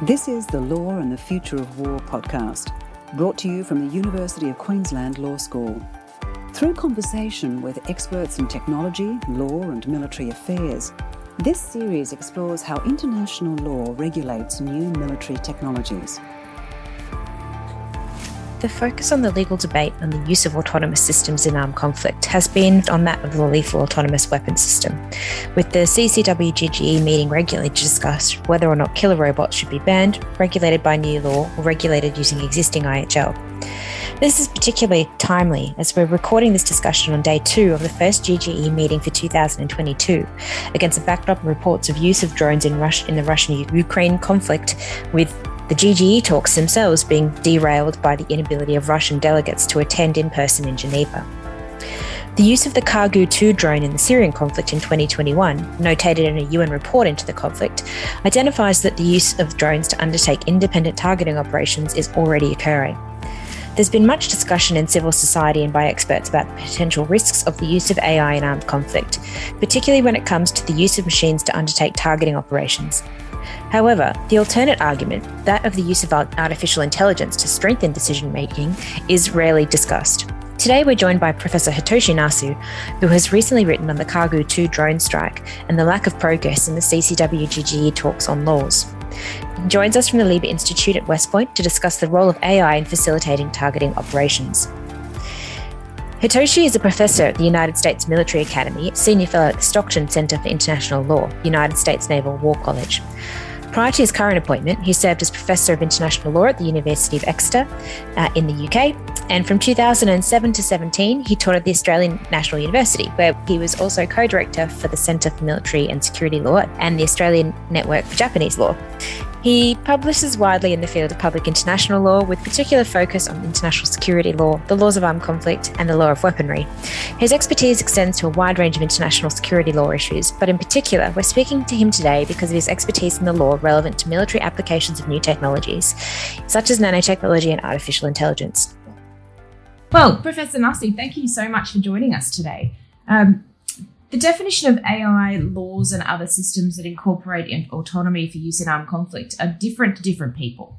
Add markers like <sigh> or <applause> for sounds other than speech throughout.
This is the Law and the Future of War podcast, brought to you from the University of Queensland Law School. Through conversation with experts in technology, law, and military affairs, this series explores how international law regulates new military technologies. The focus on the legal debate on the use of autonomous systems in armed conflict has been on that of the lethal autonomous weapon system, with the CCWGGE meeting regularly to discuss whether or not killer robots should be banned, regulated by new law, or regulated using existing IHL. This is particularly timely as we're recording this discussion on day two of the first GGE meeting for 2022, against the backdrop of reports of use of drones in, Rus- in the Russian Ukraine conflict, with the GGE talks themselves being derailed by the inability of Russian delegates to attend in person in Geneva. The use of the Kargu 2 drone in the Syrian conflict in 2021, notated in a UN report into the conflict, identifies that the use of drones to undertake independent targeting operations is already occurring. There's been much discussion in civil society and by experts about the potential risks of the use of AI in armed conflict, particularly when it comes to the use of machines to undertake targeting operations. However, the alternate argument, that of the use of artificial intelligence to strengthen decision making, is rarely discussed. Today, we're joined by Professor Hitoshi Nasu, who has recently written on the Kargu 2 drone strike and the lack of progress in the CCWGGE talks on laws. He joins us from the Lieber Institute at West Point to discuss the role of AI in facilitating targeting operations. Hitoshi is a professor at the United States Military Academy, senior fellow at the Stockton Center for International Law, United States Naval War College. Prior to his current appointment, he served as Professor of International Law at the University of Exeter uh, in the UK. And from 2007 to 17, he taught at the Australian National University, where he was also co director for the Centre for Military and Security Law and the Australian Network for Japanese Law. He publishes widely in the field of public international law, with particular focus on international security law, the laws of armed conflict, and the law of weaponry. His expertise extends to a wide range of international security law issues, but in particular, we're speaking to him today because of his expertise in the law relevant to military applications of new technologies, such as nanotechnology and artificial intelligence. Well, Professor Nasu, thank you so much for joining us today. Um, the definition of AI laws and other systems that incorporate autonomy for use in armed conflict are different to different people.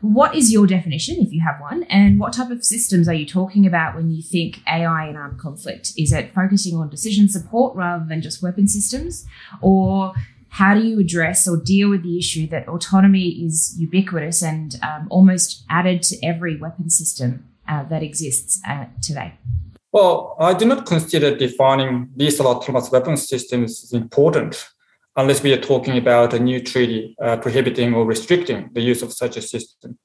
What is your definition, if you have one, and what type of systems are you talking about when you think AI in armed conflict? Is it focusing on decision support rather than just weapon systems? Or how do you address or deal with the issue that autonomy is ubiquitous and um, almost added to every weapon system uh, that exists uh, today? Well, I do not consider defining lethal autonomous weapons systems as important unless we are talking about a new treaty uh, prohibiting or restricting the use of such a system.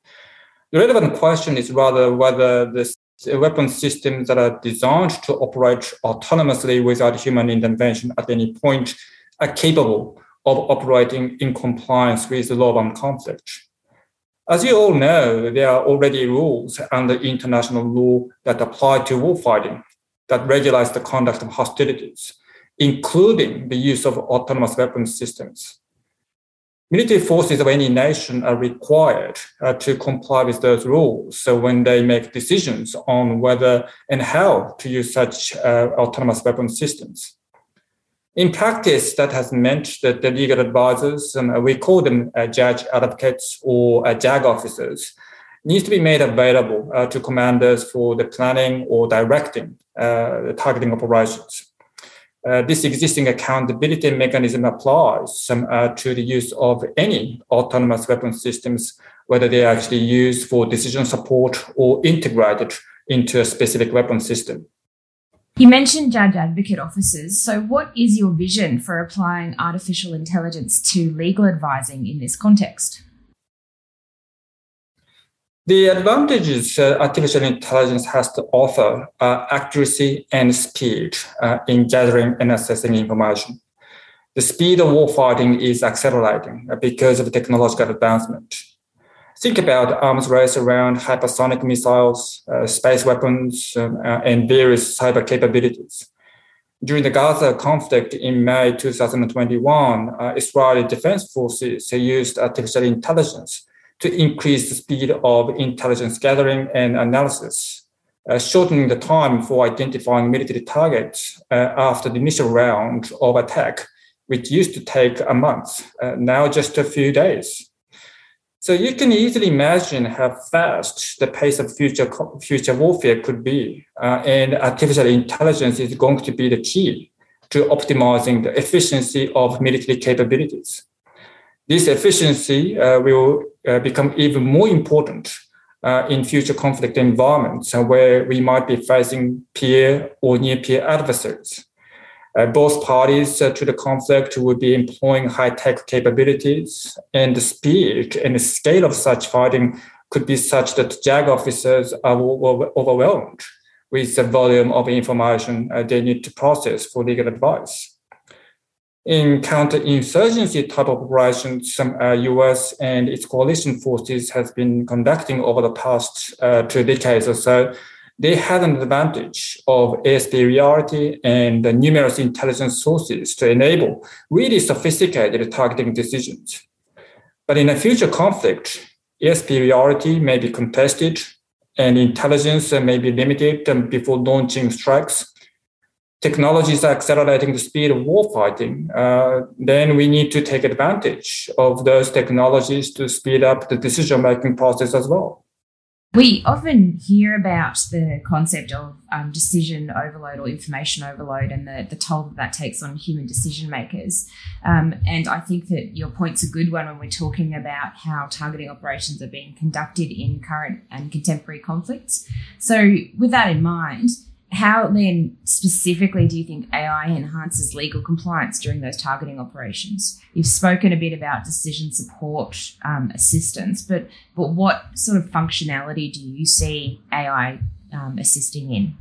The relevant question is rather whether the weapon systems that are designed to operate autonomously without human intervention at any point are capable of operating in compliance with the law of armed conflict. As you all know, there are already rules under international law that apply to warfighting that regulates the conduct of hostilities, including the use of autonomous weapons systems. Military forces of any nation are required uh, to comply with those rules. So when they make decisions on whether and how to use such uh, autonomous weapon systems. In practice, that has meant that the legal advisors, um, we call them uh, judge advocates or uh, JAG officers, needs to be made available uh, to commanders for the planning or directing uh, the targeting operations. Uh, this existing accountability mechanism applies um, uh, to the use of any autonomous weapon systems, whether they are actually used for decision support or integrated into a specific weapon system. You mentioned judge advocate officers. So, what is your vision for applying artificial intelligence to legal advising in this context? The advantages uh, artificial intelligence has to offer are accuracy and speed uh, in gathering and assessing information. The speed of warfighting is accelerating uh, because of technological advancement. Think about arms race around hypersonic missiles, uh, space weapons, um, uh, and various cyber capabilities. During the Gaza conflict in May 2021, uh, Israeli defense forces used artificial intelligence to increase the speed of intelligence gathering and analysis, uh, shortening the time for identifying military targets uh, after the initial round of attack, which used to take a month, uh, now just a few days. So you can easily imagine how fast the pace of future future warfare could be, uh, and artificial intelligence is going to be the key to optimizing the efficiency of military capabilities. This efficiency uh, will uh, become even more important uh, in future conflict environments where we might be facing peer or near peer adversaries. Uh, both parties uh, to the conflict will be employing high tech capabilities, and the speed and the scale of such fighting could be such that JAG officers are overwhelmed with the volume of information uh, they need to process for legal advice. In counterinsurgency type of operations, some uh, US and its coalition forces has been conducting over the past uh, two decades or so, they had an advantage of superiority and the numerous intelligence sources to enable really sophisticated targeting decisions. But in a future conflict, superiority may be contested and intelligence may be limited before launching strikes. Technologies are accelerating the speed of warfighting. Uh, then we need to take advantage of those technologies to speed up the decision making process as well. We often hear about the concept of um, decision overload or information overload and the, the toll that that takes on human decision makers. Um, and I think that your point's a good one when we're talking about how targeting operations are being conducted in current and contemporary conflicts. So, with that in mind, how then specifically do you think AI enhances legal compliance during those targeting operations? You've spoken a bit about decision support um, assistance, but but what sort of functionality do you see AI um, assisting in?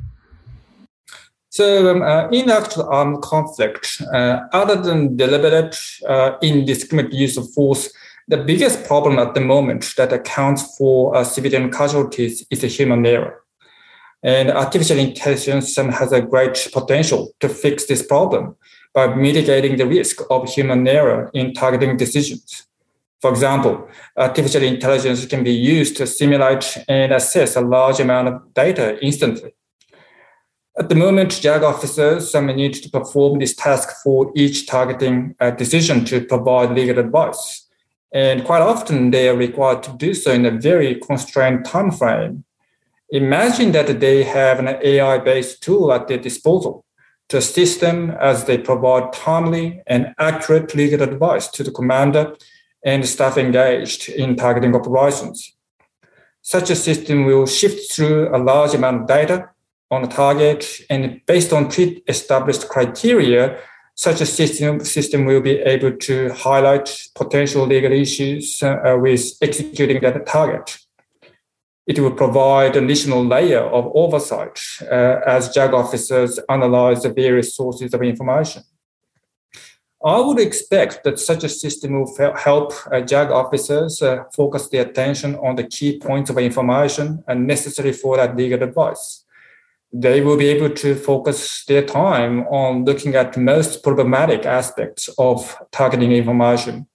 So, um, uh, in actual armed conflict, uh, other than deliberate, uh, indiscriminate use of force, the biggest problem at the moment that accounts for uh, civilian casualties is a human error. And artificial intelligence has a great potential to fix this problem by mitigating the risk of human error in targeting decisions. For example, artificial intelligence can be used to simulate and assess a large amount of data instantly. At the moment, JAG officers need to perform this task for each targeting uh, decision to provide legal advice. And quite often, they are required to do so in a very constrained time frame Imagine that they have an AI based tool at their disposal to assist them as they provide timely and accurate legal advice to the commander and staff engaged in targeting operations. Such a system will shift through a large amount of data on a target, and based on pre established criteria, such a system, system will be able to highlight potential legal issues uh, with executing that target it will provide an additional layer of oversight uh, as JAG officers analyze the various sources of information. I would expect that such a system will help uh, JAG officers uh, focus their attention on the key points of information and necessary for that legal advice. They will be able to focus their time on looking at the most problematic aspects of targeting information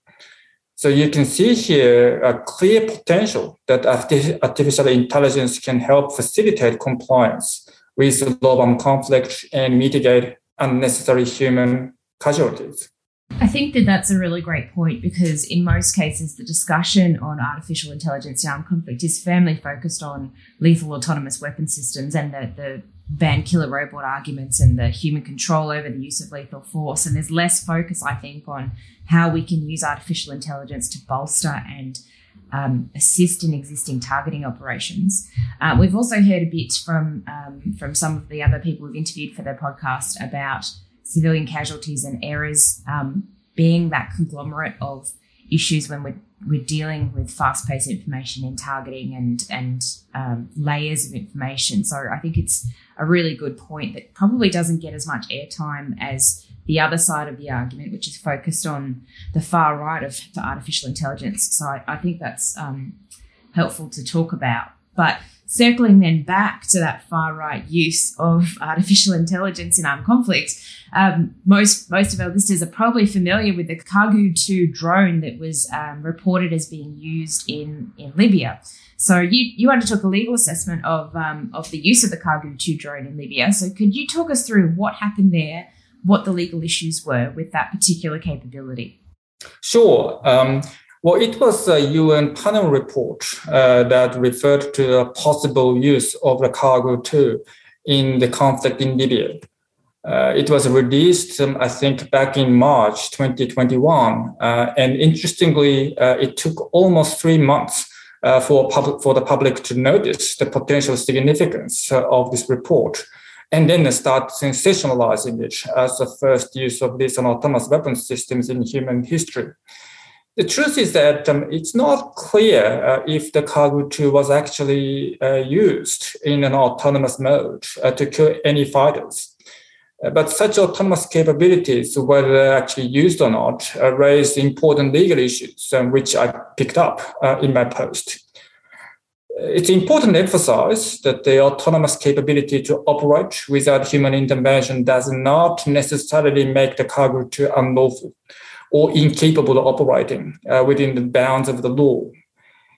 so you can see here a clear potential that artificial intelligence can help facilitate compliance with global conflict and mitigate unnecessary human casualties. I think that that's a really great point because in most cases, the discussion on artificial intelligence in armed conflict is firmly focused on lethal autonomous weapon systems and the, the banned killer robot arguments and the human control over the use of lethal force. And there's less focus, I think, on how we can use artificial intelligence to bolster and um, assist in existing targeting operations. Uh, we've also heard a bit from um, from some of the other people we've interviewed for their podcast about civilian casualties and errors um, being that conglomerate of issues when we're, we're dealing with fast-paced information and targeting and and um, layers of information. So I think it's a really good point that probably doesn't get as much airtime as the other side of the argument, which is focused on the far right of the artificial intelligence. So I, I think that's um, helpful to talk about. But circling then back to that far right use of artificial intelligence in armed conflict, um, most most of our listeners are probably familiar with the Kargu 2 drone that was um, reported as being used in, in Libya. So you, you undertook a legal assessment of um, of the use of the Kargu 2 drone in Libya. So could you talk us through what happened there, what the legal issues were with that particular capability? Sure. Well, it was a UN panel report uh, that referred to the possible use of the Kargu 2 in the conflict in Libya. Uh, it was released, um, I think, back in March 2021. Uh, and interestingly, uh, it took almost three months uh, for, for the public to notice the potential significance uh, of this report and then start sensationalizing it as the first use of these autonomous weapons systems in human history. The truth is that um, it's not clear uh, if the Kargu 2 was actually uh, used in an autonomous mode uh, to kill any fighters. Uh, but such autonomous capabilities, whether actually used or not, uh, raise important legal issues, um, which I picked up uh, in my post. It's important to emphasize that the autonomous capability to operate without human intervention does not necessarily make the Kargu 2 unlawful or incapable of operating uh, within the bounds of the law.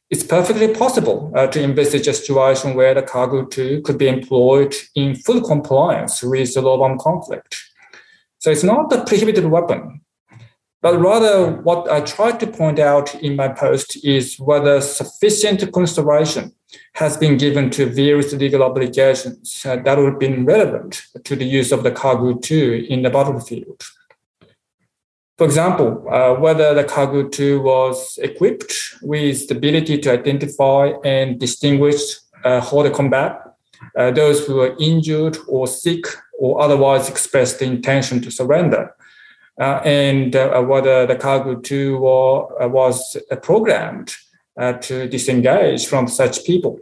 It's perfectly possible uh, to envisage a situation where the Kargu 2 could be employed in full compliance with the law of conflict. So it's not a prohibited weapon, but rather what I tried to point out in my post is whether sufficient consideration has been given to various legal obligations uh, that would have been relevant to the use of the Kargu 2 in the battlefield. For example, uh, whether the Kargu 2 was equipped with the ability to identify and distinguish uh, de combat, uh, those who were injured or sick or otherwise expressed the intention to surrender, uh, and uh, whether the Kargu 2 war, uh, was programmed to disengage from such people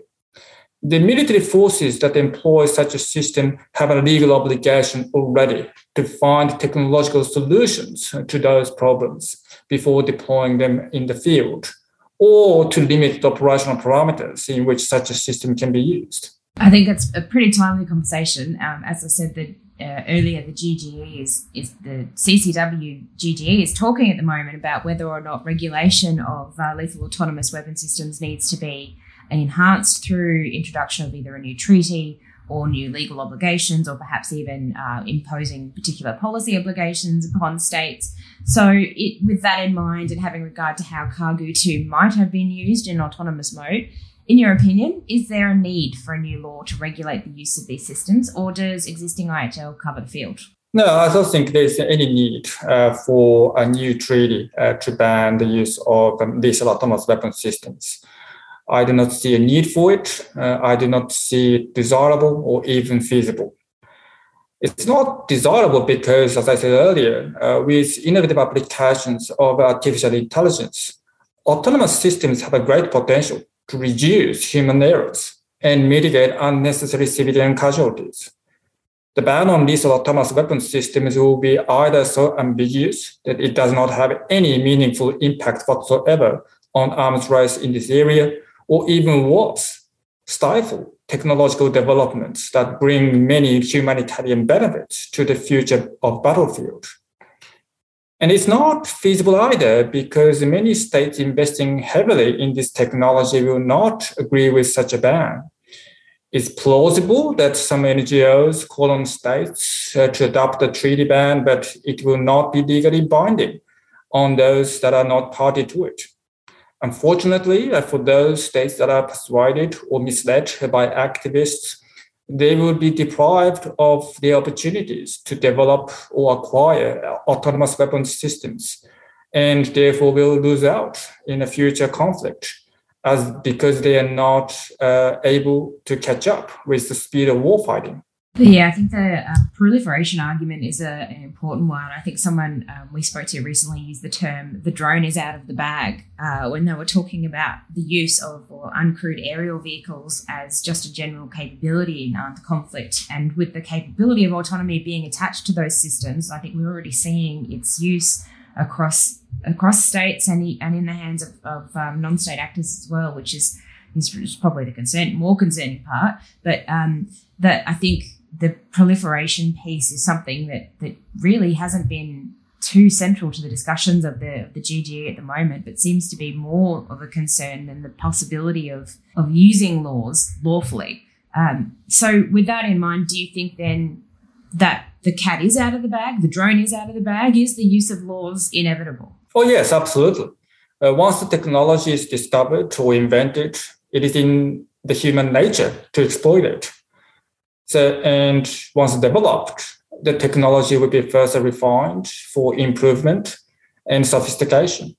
the military forces that employ such a system have a legal obligation already to find technological solutions to those problems before deploying them in the field or to limit the operational parameters in which such a system can be used. I think it's a pretty timely conversation. Um, as I said that, uh, earlier, the GGE is, is the CCW GGE is talking at the moment about whether or not regulation of uh, lethal autonomous weapon systems needs to be enhanced through introduction of either a new treaty or new legal obligations, or perhaps even uh, imposing particular policy obligations upon states. So, it, with that in mind, and having regard to how Kargu 2 might have been used in autonomous mode, in your opinion, is there a need for a new law to regulate the use of these systems, or does existing IHL cover the field? No, I don't think there's any need uh, for a new treaty uh, to ban the use of um, these autonomous weapon systems. I do not see a need for it. Uh, I do not see it desirable or even feasible. It's not desirable because, as I said earlier, uh, with innovative applications of artificial intelligence, autonomous systems have a great potential to reduce human errors and mitigate unnecessary civilian casualties. The ban on lethal autonomous weapon systems will be either so ambiguous that it does not have any meaningful impact whatsoever on arms race in this area, or even worse, stifle technological developments that bring many humanitarian benefits to the future of battlefield. And it's not feasible either because many states investing heavily in this technology will not agree with such a ban. It's plausible that some NGOs call on states uh, to adopt a treaty ban, but it will not be legally binding on those that are not party to it. Unfortunately, uh, for those states that are persuaded or misled by activists, they will be deprived of the opportunities to develop or acquire autonomous weapons systems and therefore will lose out in a future conflict as because they are not uh, able to catch up with the speed of warfighting. Yeah, I think the um, proliferation argument is a, an important one. I think someone um, we spoke to recently used the term "the drone is out of the bag" uh, when they were talking about the use of uncrewed aerial vehicles as just a general capability in armed conflict. And with the capability of autonomy being attached to those systems, I think we're already seeing its use across across states and and in the hands of, of um, non-state actors as well, which is is probably the concern more concerning part. But um, that I think the proliferation piece is something that that really hasn't been too central to the discussions of the the GGE at the moment, but seems to be more of a concern than the possibility of of using laws lawfully. Um, so, with that in mind, do you think then that the cat is out of the bag, the drone is out of the bag? Is the use of laws inevitable? Oh yes, absolutely. Uh, once the technology is discovered or invented, it is in the human nature to exploit it. So, and once developed, the technology will be further refined for improvement and sophistication,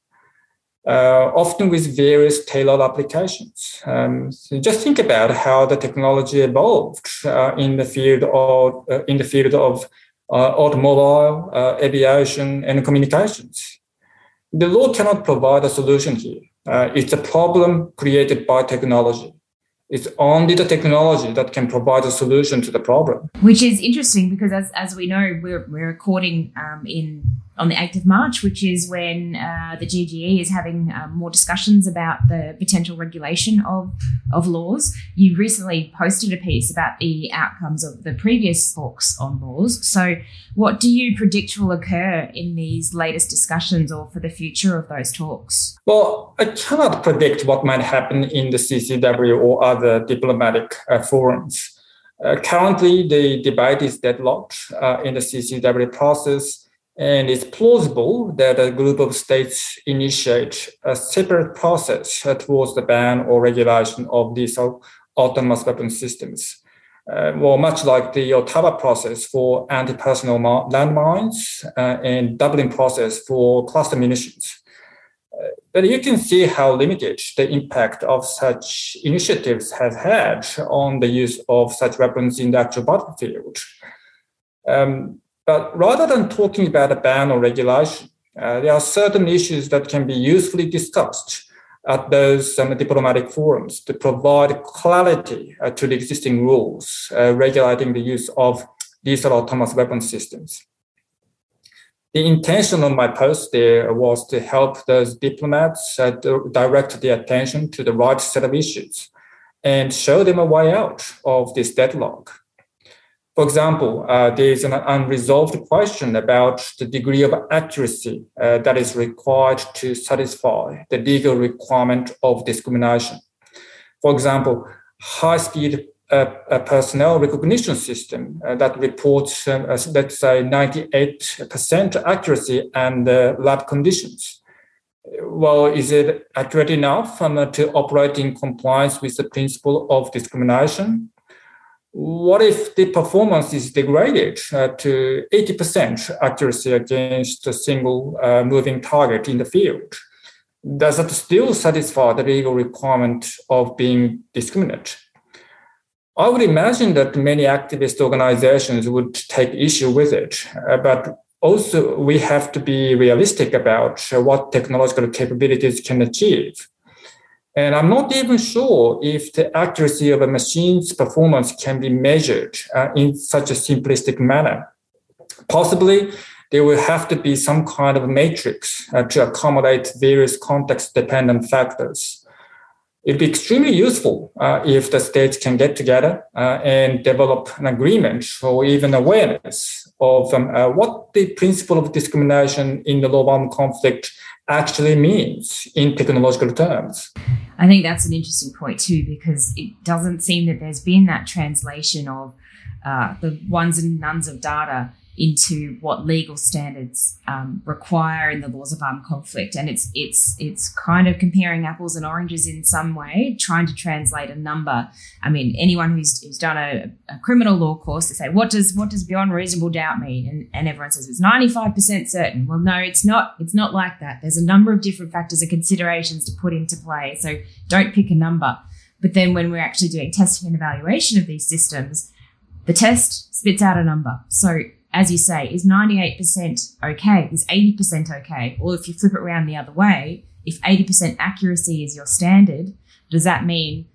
uh, often with various tailored applications. Um, so just think about how the technology evolved uh, in the field of uh, in the field of uh, automobile, uh, aviation, and communications. The law cannot provide a solution here. Uh, it's a problem created by technology. It's only the technology that can provide a solution to the problem. Which is interesting because, as, as we know, we're, we're recording um, in on the 8th of March, which is when uh, the GGE is having um, more discussions about the potential regulation of, of laws. You recently posted a piece about the outcomes of the previous talks on laws. So, what do you predict will occur in these latest discussions or for the future of those talks? Well, I cannot predict what might happen in the CCW or other diplomatic uh, forums. Uh, currently, the debate is deadlocked uh, in the CCW process and it's plausible that a group of states initiate a separate process towards the ban or regulation of these autonomous weapon systems. Uh, well, much like the Ottawa process for anti-personnel landmines uh, and Dublin process for cluster munitions. Uh, but you can see how limited the impact of such initiatives has had on the use of such weapons in the actual battlefield. Um, but rather than talking about a ban or regulation, uh, there are certain issues that can be usefully discussed at those um, diplomatic forums to provide clarity uh, to the existing rules uh, regulating the use of these autonomous weapon systems. The intention of my post there was to help those diplomats uh, direct their attention to the right set of issues and show them a way out of this deadlock. For example, uh, there is an unresolved question about the degree of accuracy uh, that is required to satisfy the legal requirement of discrimination. For example, high-speed uh, personnel recognition system uh, that reports, um, let's say, 98% accuracy and lab conditions. Well, is it accurate enough um, to operate in compliance with the principle of discrimination? What if the performance is degraded uh, to 80% accuracy against a single uh, moving target in the field? Does that still satisfy the legal requirement of being discriminate? I would imagine that many activist organizations would take issue with it, uh, but also we have to be realistic about what technological capabilities can achieve. And I'm not even sure if the accuracy of a machine's performance can be measured uh, in such a simplistic manner. Possibly, there will have to be some kind of matrix uh, to accommodate various context dependent factors. It'd be extremely useful uh, if the states can get together uh, and develop an agreement or even awareness of um, uh, what the principle of discrimination in the of armed conflict actually means in technological terms. I think that's an interesting point too, because it doesn't seem that there's been that translation of uh, the ones and nuns of data into what legal standards um, require in the laws of armed conflict, and it's it's it's kind of comparing apples and oranges in some way, trying to translate a number. I mean, anyone who's, who's done a, a criminal law course, they say, "What does what does beyond reasonable doubt mean?" And, and everyone says it's ninety five percent certain. Well, no, it's not. It's not like that. There's a number of different factors and considerations to put into play. So don't pick a number. But then when we're actually doing testing and evaluation of these systems, the test spits out a number. So as you say, is 98% okay? Is 80% okay? Or if you flip it around the other way, if 80% accuracy is your standard, does that mean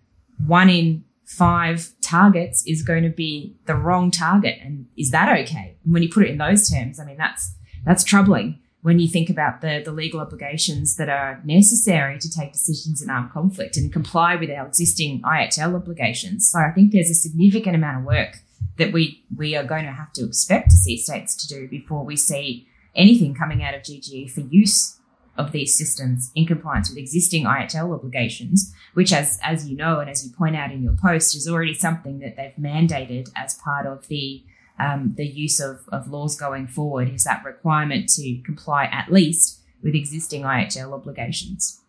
one in five targets is going to be the wrong target? And is that okay? And when you put it in those terms, I mean, that's, that's troubling when you think about the, the legal obligations that are necessary to take decisions in armed conflict and comply with our existing IHL obligations. So I think there's a significant amount of work that we we are going to have to expect to see states to do before we see anything coming out of GGE for use of these systems in compliance with existing IHL obligations, which, as as you know and as you point out in your post, is already something that they've mandated as part of the um, the use of, of laws going forward. Is that requirement to comply at least with existing IHL obligations?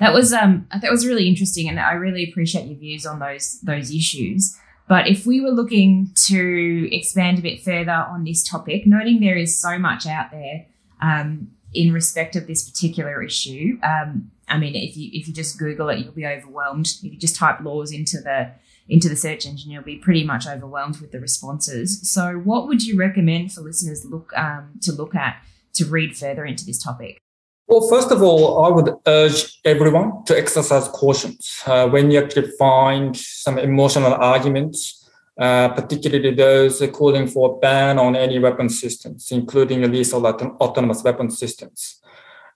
That was um that was really interesting, and I really appreciate your views on those those issues. But if we were looking to expand a bit further on this topic, noting there is so much out there um, in respect of this particular issue, um, I mean, if you if you just Google it, you'll be overwhelmed. If you just type laws into the into the search engine, you'll be pretty much overwhelmed with the responses. So, what would you recommend for listeners look um, to look at to read further into this topic? Well, first of all, I would urge everyone to exercise caution uh, when you actually find some emotional arguments, uh, particularly those calling for a ban on any weapon systems, including lethal autonomous weapon systems.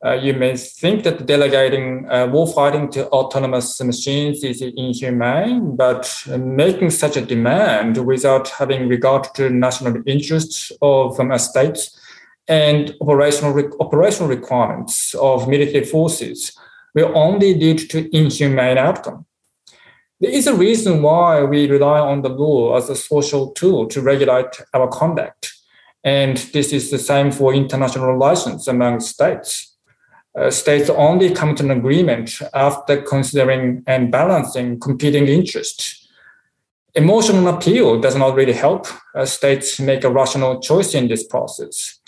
Uh, you may think that delegating uh, warfighting to autonomous machines is inhumane, but making such a demand without having regard to national interests of um, states and operational, re- operational requirements of military forces will only lead to inhumane outcome. There is a reason why we rely on the law as a social tool to regulate our conduct. And this is the same for international relations among states. Uh, states only come to an agreement after considering and balancing competing interests. Emotional appeal does not really help uh, states make a rational choice in this process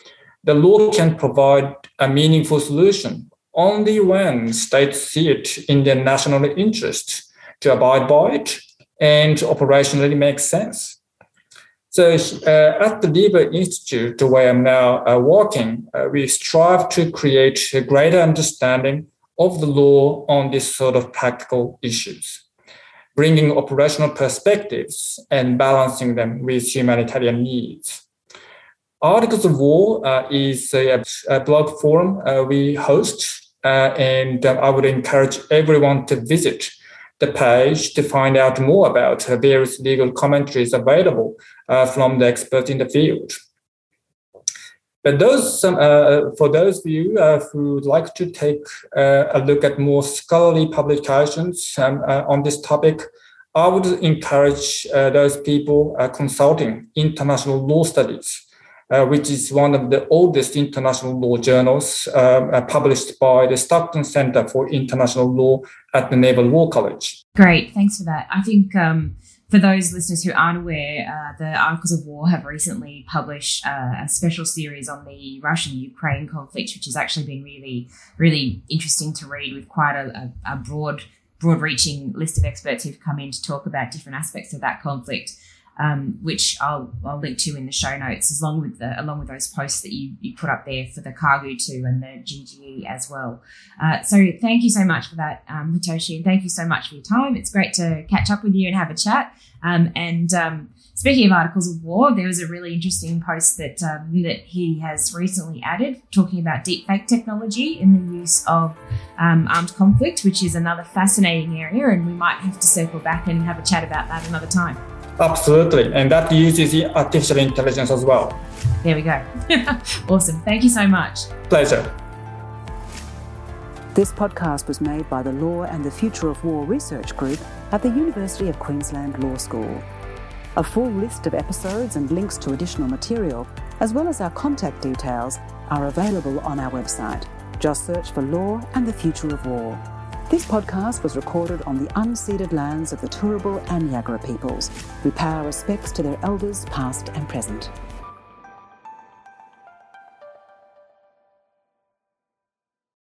the law can provide a meaningful solution only when states see it in their national interest to abide by it and operationally make sense. So uh, at the Lieber Institute, the where I'm now uh, working, uh, we strive to create a greater understanding of the law on these sort of practical issues, bringing operational perspectives and balancing them with humanitarian needs. Articles of War uh, is a, a, blog forum uh, we host, uh, and um, I would encourage everyone to visit the page to find out more about various legal commentaries available uh, from the experts in the field. But those, um, uh, for those of you uh, who would like to take a look at more scholarly publications um, on this topic, I would encourage those people consulting international law studies uh, which is one of the oldest international law journals um, uh, published by the Stockton Center for International Law at the Naval War College. Great, thanks for that. I think um, for those listeners who aren't aware, uh, the Articles of War have recently published uh, a special series on the Russian Ukraine conflict, which has actually been really, really interesting to read with quite a, a, a broad broad reaching list of experts who've come in to talk about different aspects of that conflict um, which I'll, I'll link to in the show notes, along with the along with those posts that you, you put up there for the Kargu 2 and the GGE as well. Uh, so thank you so much for that, um, Hitoshi, and thank you so much for your time. It's great to catch up with you and have a chat. Um, and um, speaking of articles of war, there was a really interesting post that um, that he has recently added, talking about deepfake technology in the use of um, armed conflict, which is another fascinating area, and we might have to circle back and have a chat about that another time. Absolutely. And that uses artificial intelligence as well. There we go. <laughs> awesome. Thank you so much. Pleasure. This podcast was made by the Law and the Future of War Research Group at the University of Queensland Law School. A full list of episodes and links to additional material, as well as our contact details, are available on our website. Just search for Law and the Future of War. This podcast was recorded on the unceded lands of the Turrbal and Yagara peoples. We pay our respects to their elders, past and present.